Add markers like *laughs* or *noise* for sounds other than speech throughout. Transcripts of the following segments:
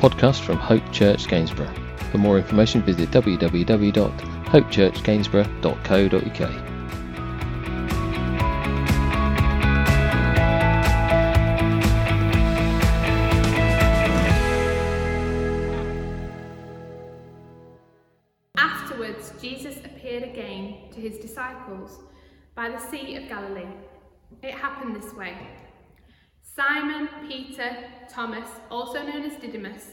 podcast from Hope Church Gainsborough. For more information, visit www.hopechurchgainsborough.co.uk. Afterwards, Jesus appeared again to his disciples by the Sea of Galilee. It happened this way. Simon, Peter, Thomas, also known as Didymus,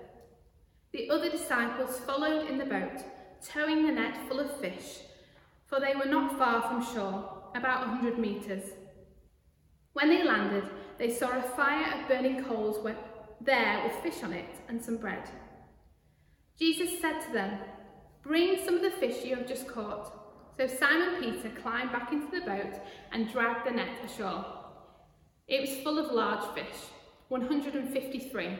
The other disciples followed in the boat, towing the net full of fish, for they were not far from shore, about a hundred metres. When they landed, they saw a fire of burning coals there with fish on it and some bread. Jesus said to them, Bring some of the fish you have just caught. So Simon Peter climbed back into the boat and dragged the net ashore. It was full of large fish, 153,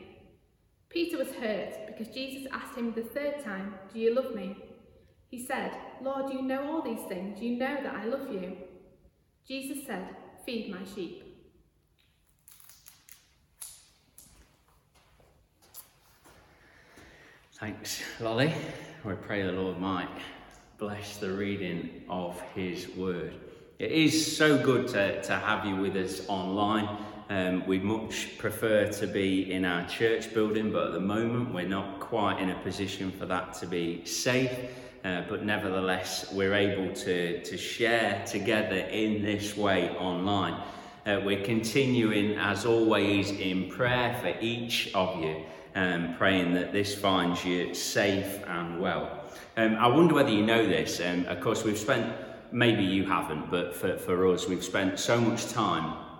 Peter was hurt because Jesus asked him the third time, Do you love me? He said, Lord, you know all these things. You know that I love you. Jesus said, Feed my sheep. Thanks, Lolly. We pray the Lord might bless the reading of His Word. It is so good to, to have you with us online. Um, we'd much prefer to be in our church building, but at the moment we're not quite in a position for that to be safe. Uh, but nevertheless, we're able to, to share together in this way online. Uh, we're continuing, as always, in prayer for each of you, um, praying that this finds you safe and well. Um, I wonder whether you know this. Um, of course, we've spent, maybe you haven't, but for, for us, we've spent so much time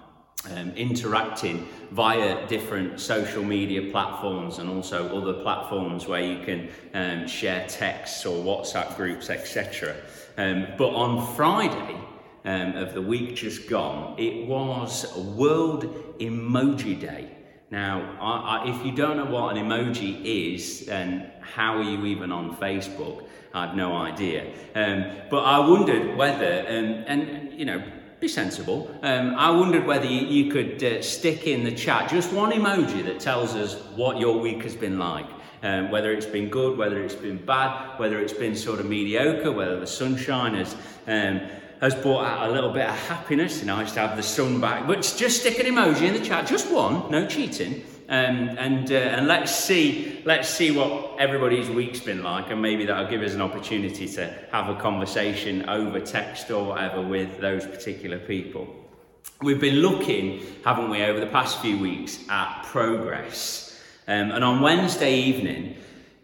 um, interacting via different social media platforms and also other platforms where you can um, share texts or WhatsApp groups, etc. Um, but on Friday um, of the week just gone, it was World Emoji Day. Now, I, I, if you don't know what an emoji is, then how are you even on Facebook? I have no idea. Um, but I wondered whether, um, and you know, be sensible. Um, I wondered whether you, you could uh, stick in the chat just one emoji that tells us what your week has been like. Um, whether it's been good, whether it's been bad, whether it's been sort of mediocre, whether the sunshine has um, has brought out a little bit of happiness. Nice to have the sun back. But just stick an emoji in the chat, just one, no cheating. Um, and uh, and let's see let's see what everybody's week's been like, and maybe that'll give us an opportunity to have a conversation over text or whatever with those particular people. We've been looking, haven't we, over the past few weeks at progress. Um, and on Wednesday evening,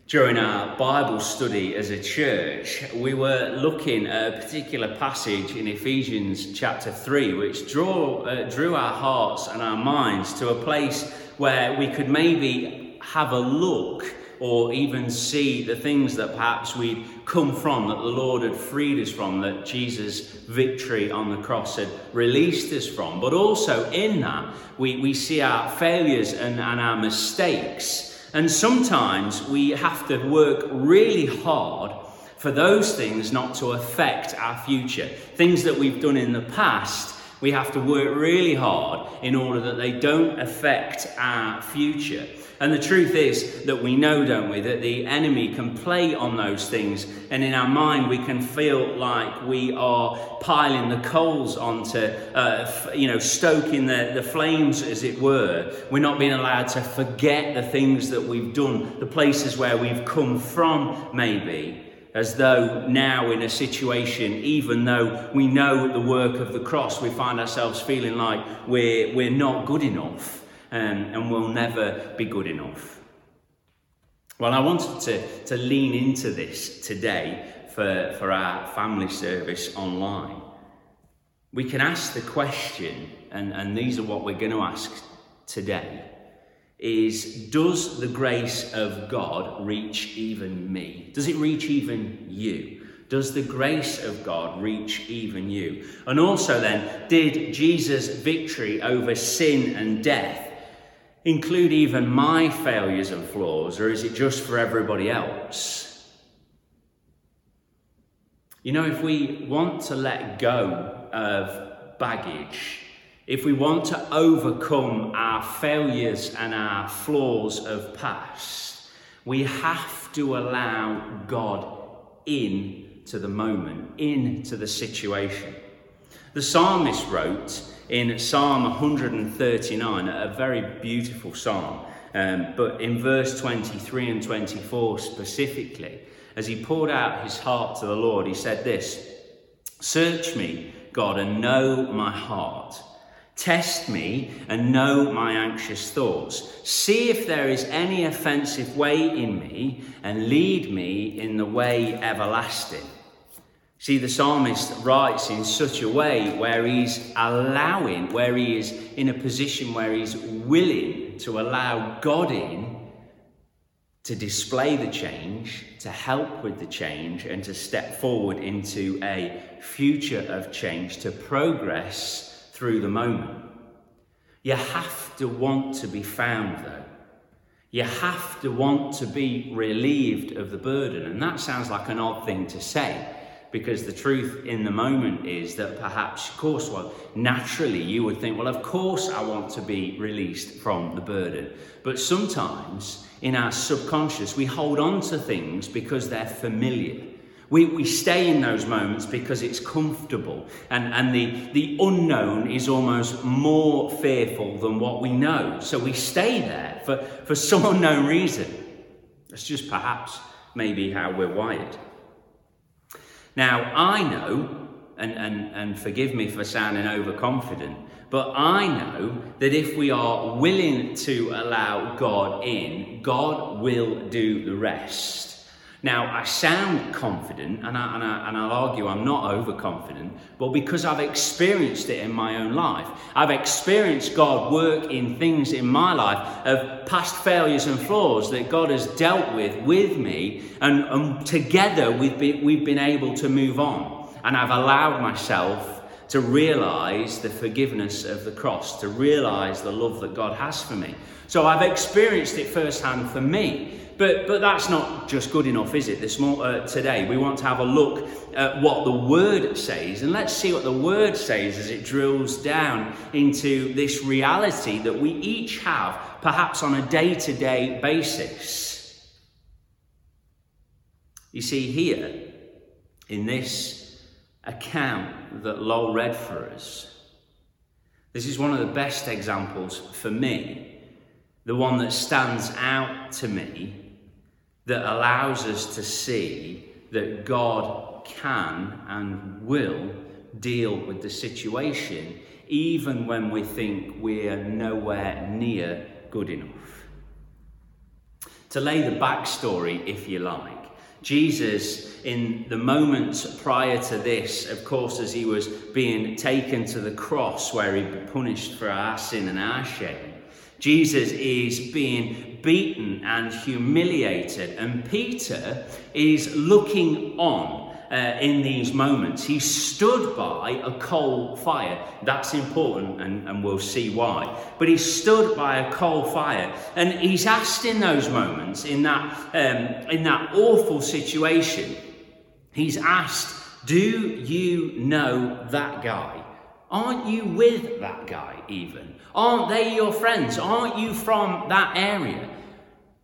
During our Bible study as a church, we were looking at a particular passage in Ephesians chapter 3, which draw, uh, drew our hearts and our minds to a place where we could maybe have a look or even see the things that perhaps we'd come from, that the Lord had freed us from, that Jesus' victory on the cross had released us from. But also in that, we, we see our failures and, and our mistakes. And sometimes we have to work really hard for those things not to affect our future. Things that we've done in the past we have to work really hard in order that they don't affect our future. And the truth is that we know, don't we, that the enemy can play on those things. And in our mind, we can feel like we are piling the coals onto, uh, you know, stoking the, the flames, as it were. We're not being allowed to forget the things that we've done, the places where we've come from, maybe as though now in a situation, even though we know the work of the cross, we find ourselves feeling like we're, we're not good enough um, and we'll never be good enough. Well, I wanted to, to lean into this today for, for our family service online. We can ask the question, and, and these are what we're going to ask today is does the grace of God reach even me? Does it reach even you? Does the grace of God reach even you? And also, then, did Jesus' victory over sin and death include even my failures and flaws, or is it just for everybody else? You know, if we want to let go of baggage, if we want to overcome our failures and our flaws of past, we have to allow God in to the moment, into the situation. The psalmist wrote in Psalm 139, a very beautiful psalm, um, but in verse 23 and 24 specifically, as he poured out his heart to the Lord, he said this Search me, God, and know my heart. Test me and know my anxious thoughts. See if there is any offensive way in me and lead me in the way everlasting. See, the psalmist writes in such a way where he's allowing, where he is in a position where he's willing to allow God in to display the change, to help with the change, and to step forward into a future of change, to progress through the moment. You have to want to be found, though. You have to want to be relieved of the burden. And that sounds like an odd thing to say because the truth in the moment is that perhaps, of course, well, naturally you would think, well, of course I want to be released from the burden. But sometimes in our subconscious, we hold on to things because they're familiar. We, we stay in those moments because it's comfortable, and, and the, the unknown is almost more fearful than what we know. So we stay there for, for some unknown reason. That's just perhaps maybe how we're wired. Now, I know, and, and, and forgive me for sounding overconfident, but I know that if we are willing to allow God in, God will do the rest. Now, I sound confident, and, I, and, I, and I'll argue I'm not overconfident, but because I've experienced it in my own life. I've experienced God work in things in my life of past failures and flaws that God has dealt with with me, and, and together we've been, we've been able to move on. And I've allowed myself to realize the forgiveness of the cross, to realize the love that God has for me. So I've experienced it firsthand for me. But, but that's not just good enough, is it? This more, uh, today, we want to have a look at what the Word says, and let's see what the Word says as it drills down into this reality that we each have, perhaps on a day to day basis. You see, here, in this account that Lowell read for us, this is one of the best examples for me, the one that stands out to me that allows us to see that God can and will deal with the situation, even when we think we're nowhere near good enough. To lay the backstory, if you like, Jesus, in the moments prior to this, of course, as he was being taken to the cross where he'd be punished for our sin and our shame, Jesus is being beaten and humiliated, and Peter is looking on uh, in these moments. He stood by a coal fire. That's important, and, and we'll see why. But he stood by a coal fire, and he's asked in those moments, in that, um, in that awful situation, he's asked, Do you know that guy? Aren't you with that guy, even? Aren't they your friends? Aren't you from that area?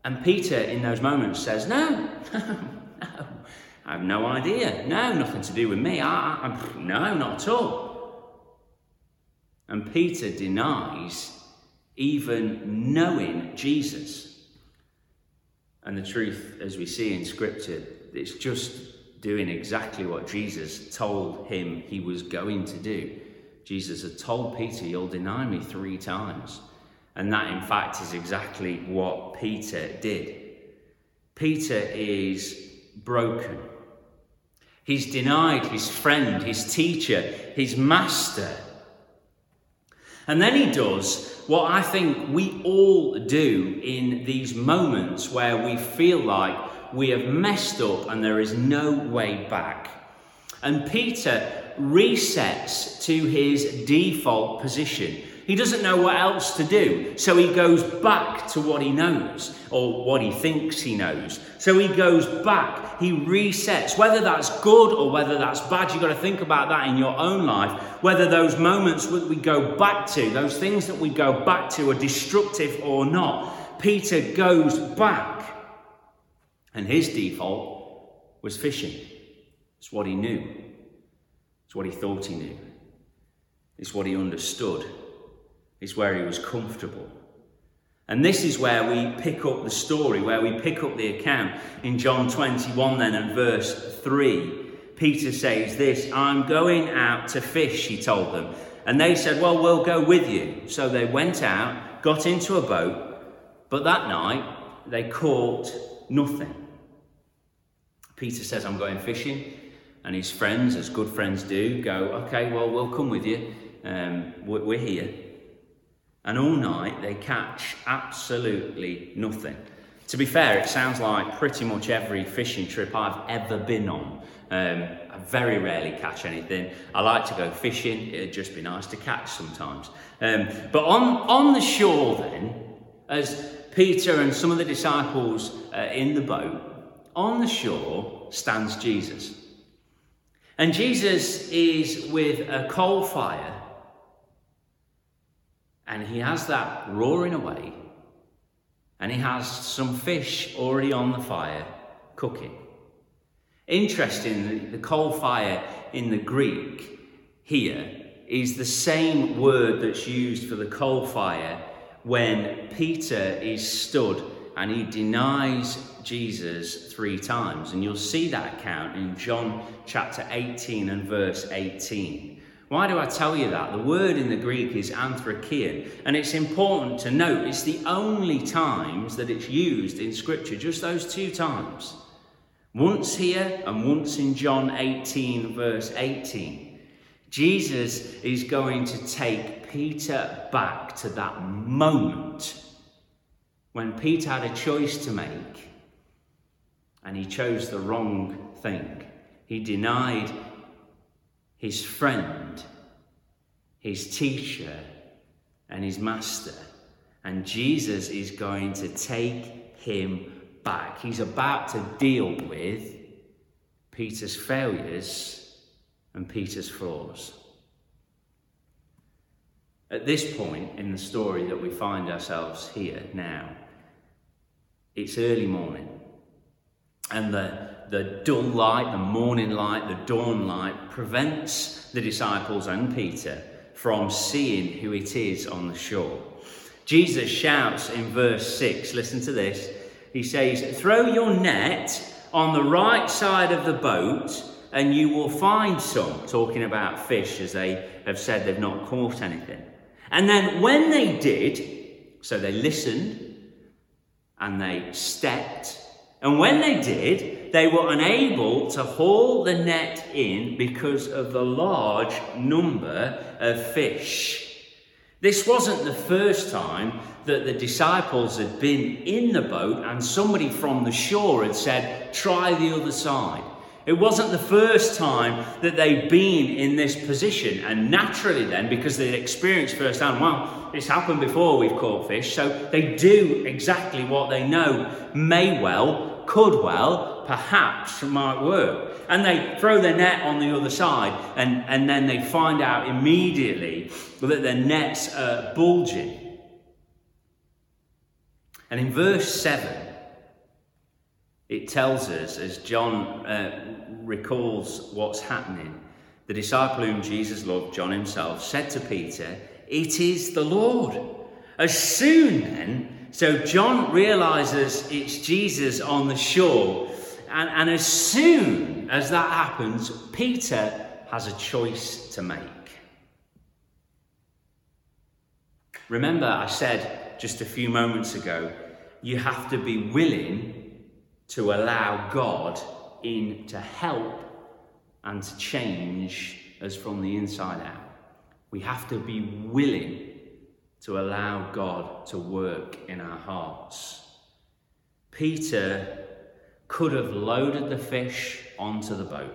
And Peter, in those moments, says, No, *laughs* no, no. I have no idea. No, nothing to do with me. I, I, no, not at all. And Peter denies even knowing Jesus. And the truth, as we see in Scripture, it's just doing exactly what Jesus told him he was going to do. Jesus had told Peter, You'll deny me three times. And that, in fact, is exactly what Peter did. Peter is broken. He's denied his friend, his teacher, his master. And then he does what I think we all do in these moments where we feel like we have messed up and there is no way back. And Peter resets to his default position. He doesn't know what else to do, so he goes back to what he knows or what he thinks he knows. So he goes back, he resets. Whether that's good or whether that's bad, you've got to think about that in your own life. Whether those moments that we go back to, those things that we go back to, are destructive or not. Peter goes back, and his default was fishing. It's what he knew, it's what he thought he knew, it's what he understood is where he was comfortable. And this is where we pick up the story, where we pick up the account in John 21, then, and verse 3. Peter says this I'm going out to fish, he told them. And they said, Well, we'll go with you. So they went out, got into a boat, but that night they caught nothing. Peter says, I'm going fishing. And his friends, as good friends do, go, Okay, well, we'll come with you. Um, we're here. And all night they catch absolutely nothing. To be fair, it sounds like pretty much every fishing trip I've ever been on. Um, I very rarely catch anything. I like to go fishing, it'd just be nice to catch sometimes. Um, but on, on the shore, then, as Peter and some of the disciples uh, in the boat, on the shore stands Jesus. And Jesus is with a coal fire and he has that roaring away, and he has some fish already on the fire cooking. Interestingly, the coal fire in the Greek here is the same word that's used for the coal fire when Peter is stood and he denies Jesus three times. And you'll see that account in John chapter 18 and verse 18. Why do I tell you that? The word in the Greek is anthrakion, and it's important to note it's the only times that it's used in Scripture, just those two times. Once here and once in John 18, verse 18. Jesus is going to take Peter back to that moment when Peter had a choice to make and he chose the wrong thing. He denied his friend, his teacher, and his master. And Jesus is going to take him back. He's about to deal with Peter's failures and Peter's flaws. At this point in the story that we find ourselves here now, it's early morning, and the the dull light, the morning light, the dawn light prevents the disciples and Peter from seeing who it is on the shore. Jesus shouts in verse 6, listen to this. He says, Throw your net on the right side of the boat and you will find some, talking about fish as they have said they've not caught anything. And then when they did, so they listened and they stepped. And when they did, they were unable to haul the net in because of the large number of fish. This wasn't the first time that the disciples had been in the boat and somebody from the shore had said, Try the other side. It wasn't the first time that they'd been in this position, and naturally, then, because they'd experienced firsthand, well, it's happened before we've caught fish, so they do exactly what they know may well, could well, perhaps might work. And they throw their net on the other side, and, and then they find out immediately that their nets are bulging. And in verse 7, it tells us, as John uh, recalls what's happening, the disciple whom Jesus loved, John himself, said to Peter, It is the Lord. As soon then, so John realizes it's Jesus on the shore, and, and as soon as that happens, Peter has a choice to make. Remember, I said just a few moments ago, you have to be willing to allow God in to help and to change us from the inside out. We have to be willing to allow God to work in our hearts. Peter could have loaded the fish onto the boat.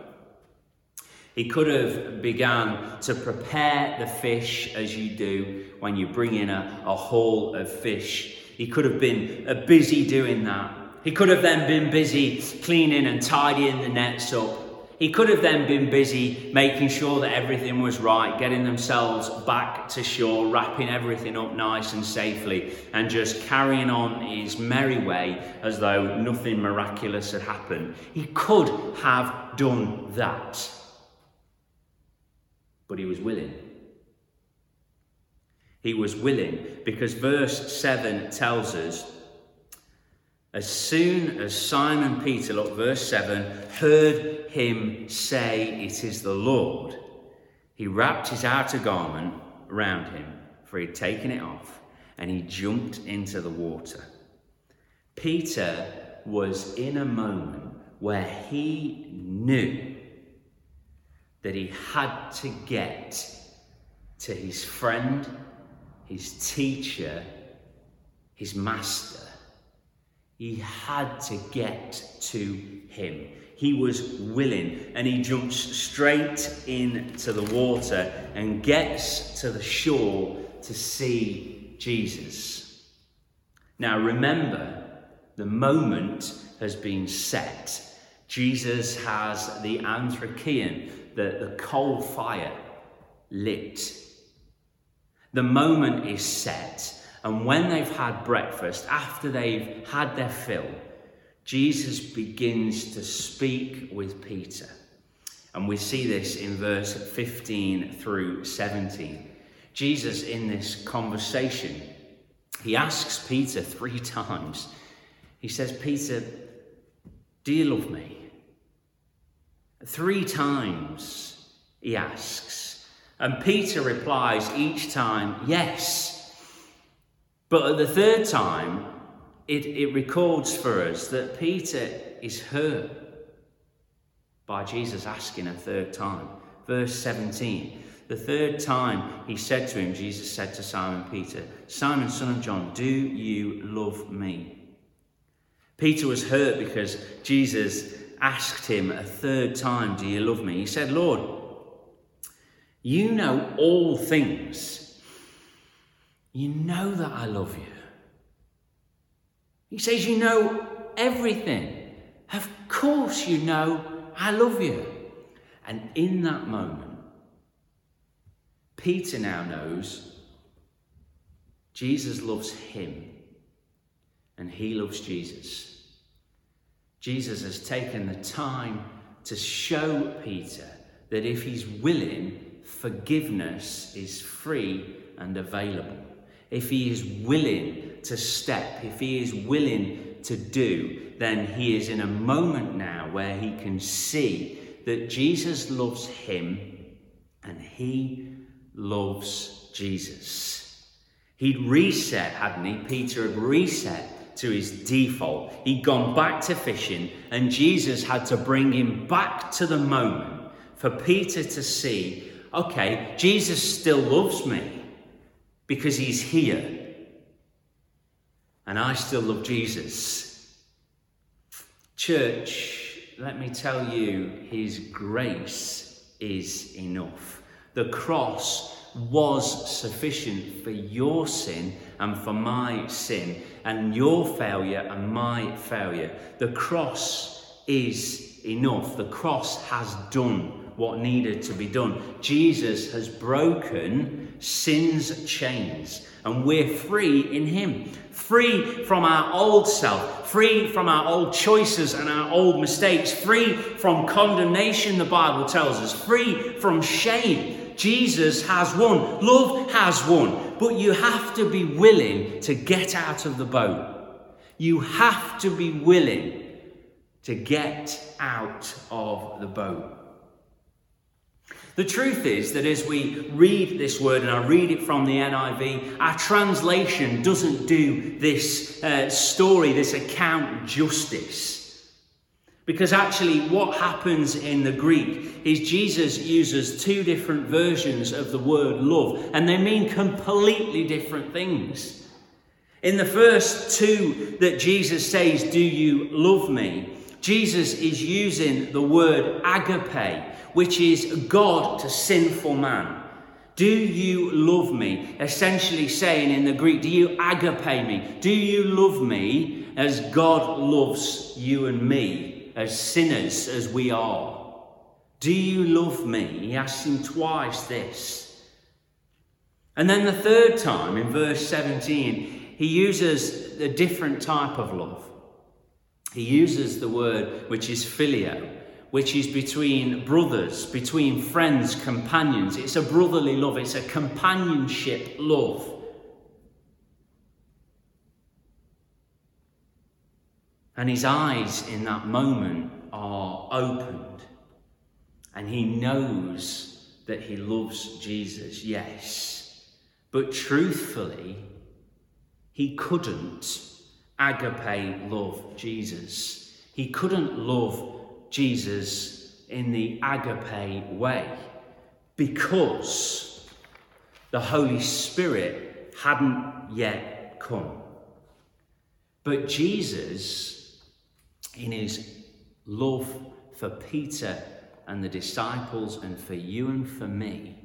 He could have begun to prepare the fish as you do when you bring in a, a haul of fish. He could have been uh, busy doing that. He could have then been busy cleaning and tidying the nets up. He could have then been busy making sure that everything was right, getting themselves back to shore, wrapping everything up nice and safely, and just carrying on his merry way as though nothing miraculous had happened. He could have done that. But he was willing. He was willing because verse 7 tells us as soon as Simon Peter, look, verse 7, heard him say, It is the Lord, he wrapped his outer garment around him, for he'd taken it off, and he jumped into the water. Peter was in a moment where he knew that he had to get to his friend, his teacher, his master he had to get to him. He was willing and he jumps straight into the water and gets to the shore to see Jesus. Now remember, the moment has been set. Jesus has the anthrakion, the, the coal fire, lit. The moment is set and when they've had breakfast, after they've had their fill, Jesus begins to speak with Peter. And we see this in verse 15 through 17. Jesus, in this conversation, he asks Peter three *laughs* times. He says, Peter, do you love me? Three times he asks. And Peter replies each time, Yes. But at the third time, it, it records for us that Peter is hurt by Jesus asking a third time. Verse 17. The third time he said to him, Jesus said to Simon Peter, Simon, son of John, do you love me? Peter was hurt because Jesus asked him a third time, Do you love me? He said, Lord, you know all things. You know that I love you. He says, You know everything. Of course, you know I love you. And in that moment, Peter now knows Jesus loves him and he loves Jesus. Jesus has taken the time to show Peter that if he's willing, forgiveness is free and available if he is willing to step, if he is willing to do, then he is in a moment now where he can see that Jesus loves him and he loves Jesus. He'd reset, hadn't he? Peter had reset to his default. He'd gone back to fishing, and Jesus had to bring him back to the moment for Peter to see okay, Jesus still loves me because he's here, and I still love Jesus. Church, let me tell you, his grace is enough. The cross was sufficient for your sin and for my sin, and your failure and my failure. The cross is enough. The cross has done what needed to be done. Jesus has broken sin's chains, and we're free in Him. Free from our old self, free from our old choices and our old mistakes, free from condemnation, the Bible tells us, free from shame. Jesus has won. Love has won. But you have to be willing to get out of the boat. You have to be willing to get out of the boat. The truth is that as we read this word, and I read it from the NIV, our translation doesn't do this uh, story, this account justice. Because actually, what happens in the Greek is Jesus uses two different versions of the word love, and they mean completely different things. In the first two that Jesus says, Do you love me? Jesus is using the word agape, which is God to sinful man. Do you love me? Essentially saying in the Greek, do you agape me? Do you love me as God loves you and me, as sinners as we are? Do you love me? He asks him twice this. And then the third time, in verse 17, he uses a different type of love. He uses the word which is phileo, which is between brothers, between friends, companions. It's a brotherly love, it's a companionship love. And his eyes in that moment are opened, and he knows that he loves Jesus, yes. But truthfully, he couldn't agape love Jesus. He couldn't love Jesus in the agape way because the Holy Spirit hadn't yet come. But Jesus, in his love for Peter and the disciples and for you and for me,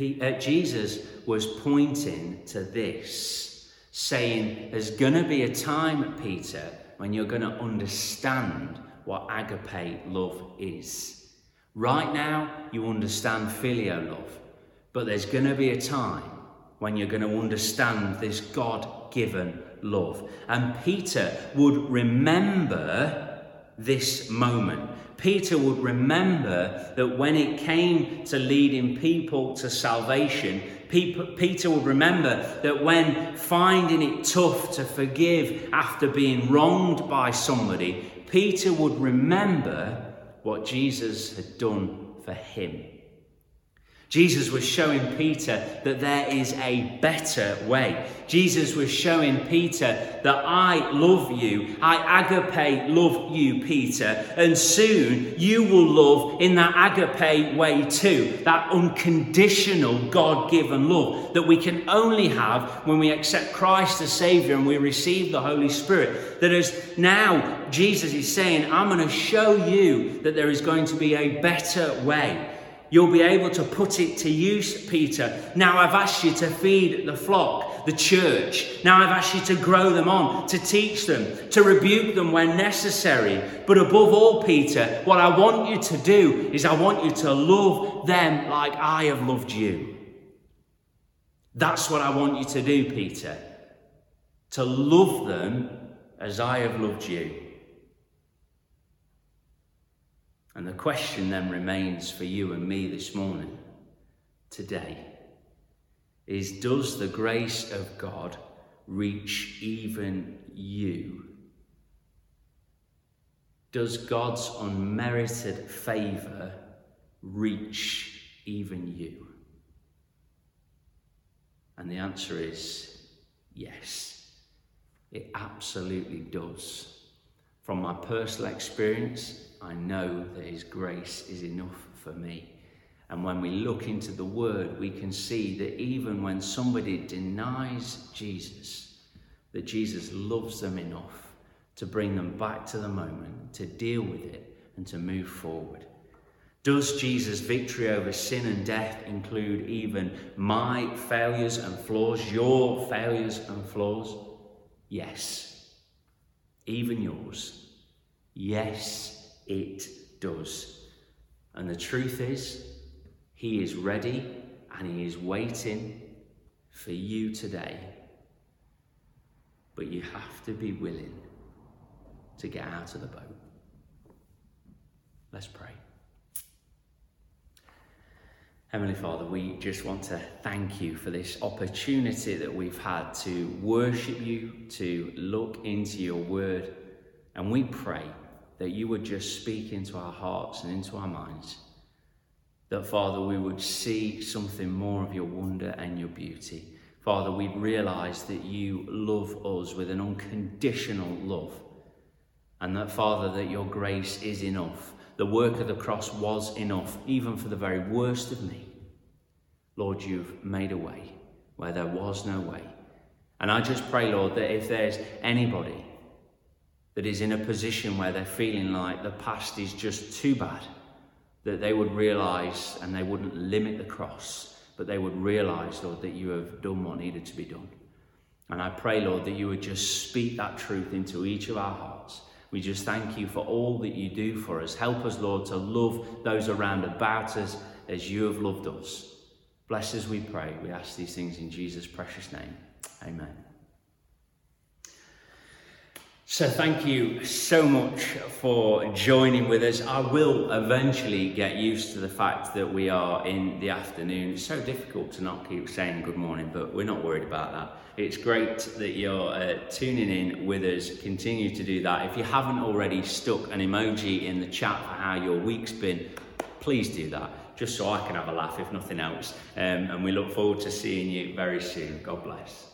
uh, Jesus was pointing to this, saying, There's going to be a time, Peter, when you're going to understand what agape love is. Right now, you understand filial love, but there's going to be a time when you're going to understand this God given love. And Peter would remember this moment. Peter would remember that when it came to leading people to salvation, Peter would remember that when finding it tough to forgive after being wronged by somebody, Peter would remember what Jesus had done for him. Jesus was showing Peter that there is a better way. Jesus was showing Peter that I love you. I agape love you, Peter. And soon you will love in that agape way too. That unconditional God given love that we can only have when we accept Christ as Savior and we receive the Holy Spirit. That is now Jesus is saying, I'm going to show you that there is going to be a better way. You'll be able to put it to use, Peter. Now I've asked you to feed the flock, the church. Now I've asked you to grow them on, to teach them, to rebuke them when necessary. But above all, Peter, what I want you to do is I want you to love them like I have loved you. That's what I want you to do, Peter. To love them as I have loved you. And the question then remains for you and me this morning, today, is does the grace of God reach even you? Does God's unmerited favour reach even you? And the answer is yes, It absolutely does. From my personal experience, I know that His grace is enough for me. And when we look into the Word, we can see that even when somebody denies Jesus, that Jesus loves them enough to bring them back to the moment, to deal with it, and to move forward. Does Jesus' victory over sin and death include even my failures and flaws, your failures and flaws? Yes. Even yours. Yes, it does. And the truth is, He is ready and He is waiting for you today. But you have to be willing to get out of the boat. Let's pray. Heavenly Father, we just want to thank you for this opportunity that we've had to worship you, to look into your word. And we pray that you would just speak into our hearts and into our minds. That, Father, we would see something more of your wonder and your beauty. Father, we realize that you love us with an unconditional love. And that, Father, that your grace is enough the work of the cross was enough, even for the very worst of me. Lord, you've made a way where there was no way. And I just pray, Lord, that if there's anybody that is in a position where they're feeling like the past is just too bad, that they would realize and they wouldn't limit the cross, but they would realize, Lord, that you have done what needed to be done. And I pray, Lord, that you would just speak that truth into each of our hearts we just thank you for all that you do for us. Help us, Lord, to love those around about us as you have loved us. Bless us, we pray. We ask these things in Jesus' precious name. Amen. So, thank you so much for joining with us. I will eventually get used to the fact that we are in the afternoon. It's so difficult to not keep saying good morning, but we're not worried about that. It's great that you're uh, tuning in with us. Continue to do that. If you haven't already stuck an emoji in the chat for how your week's been, please do that, just so I can have a laugh, if nothing else. Um, and we look forward to seeing you very soon. God bless.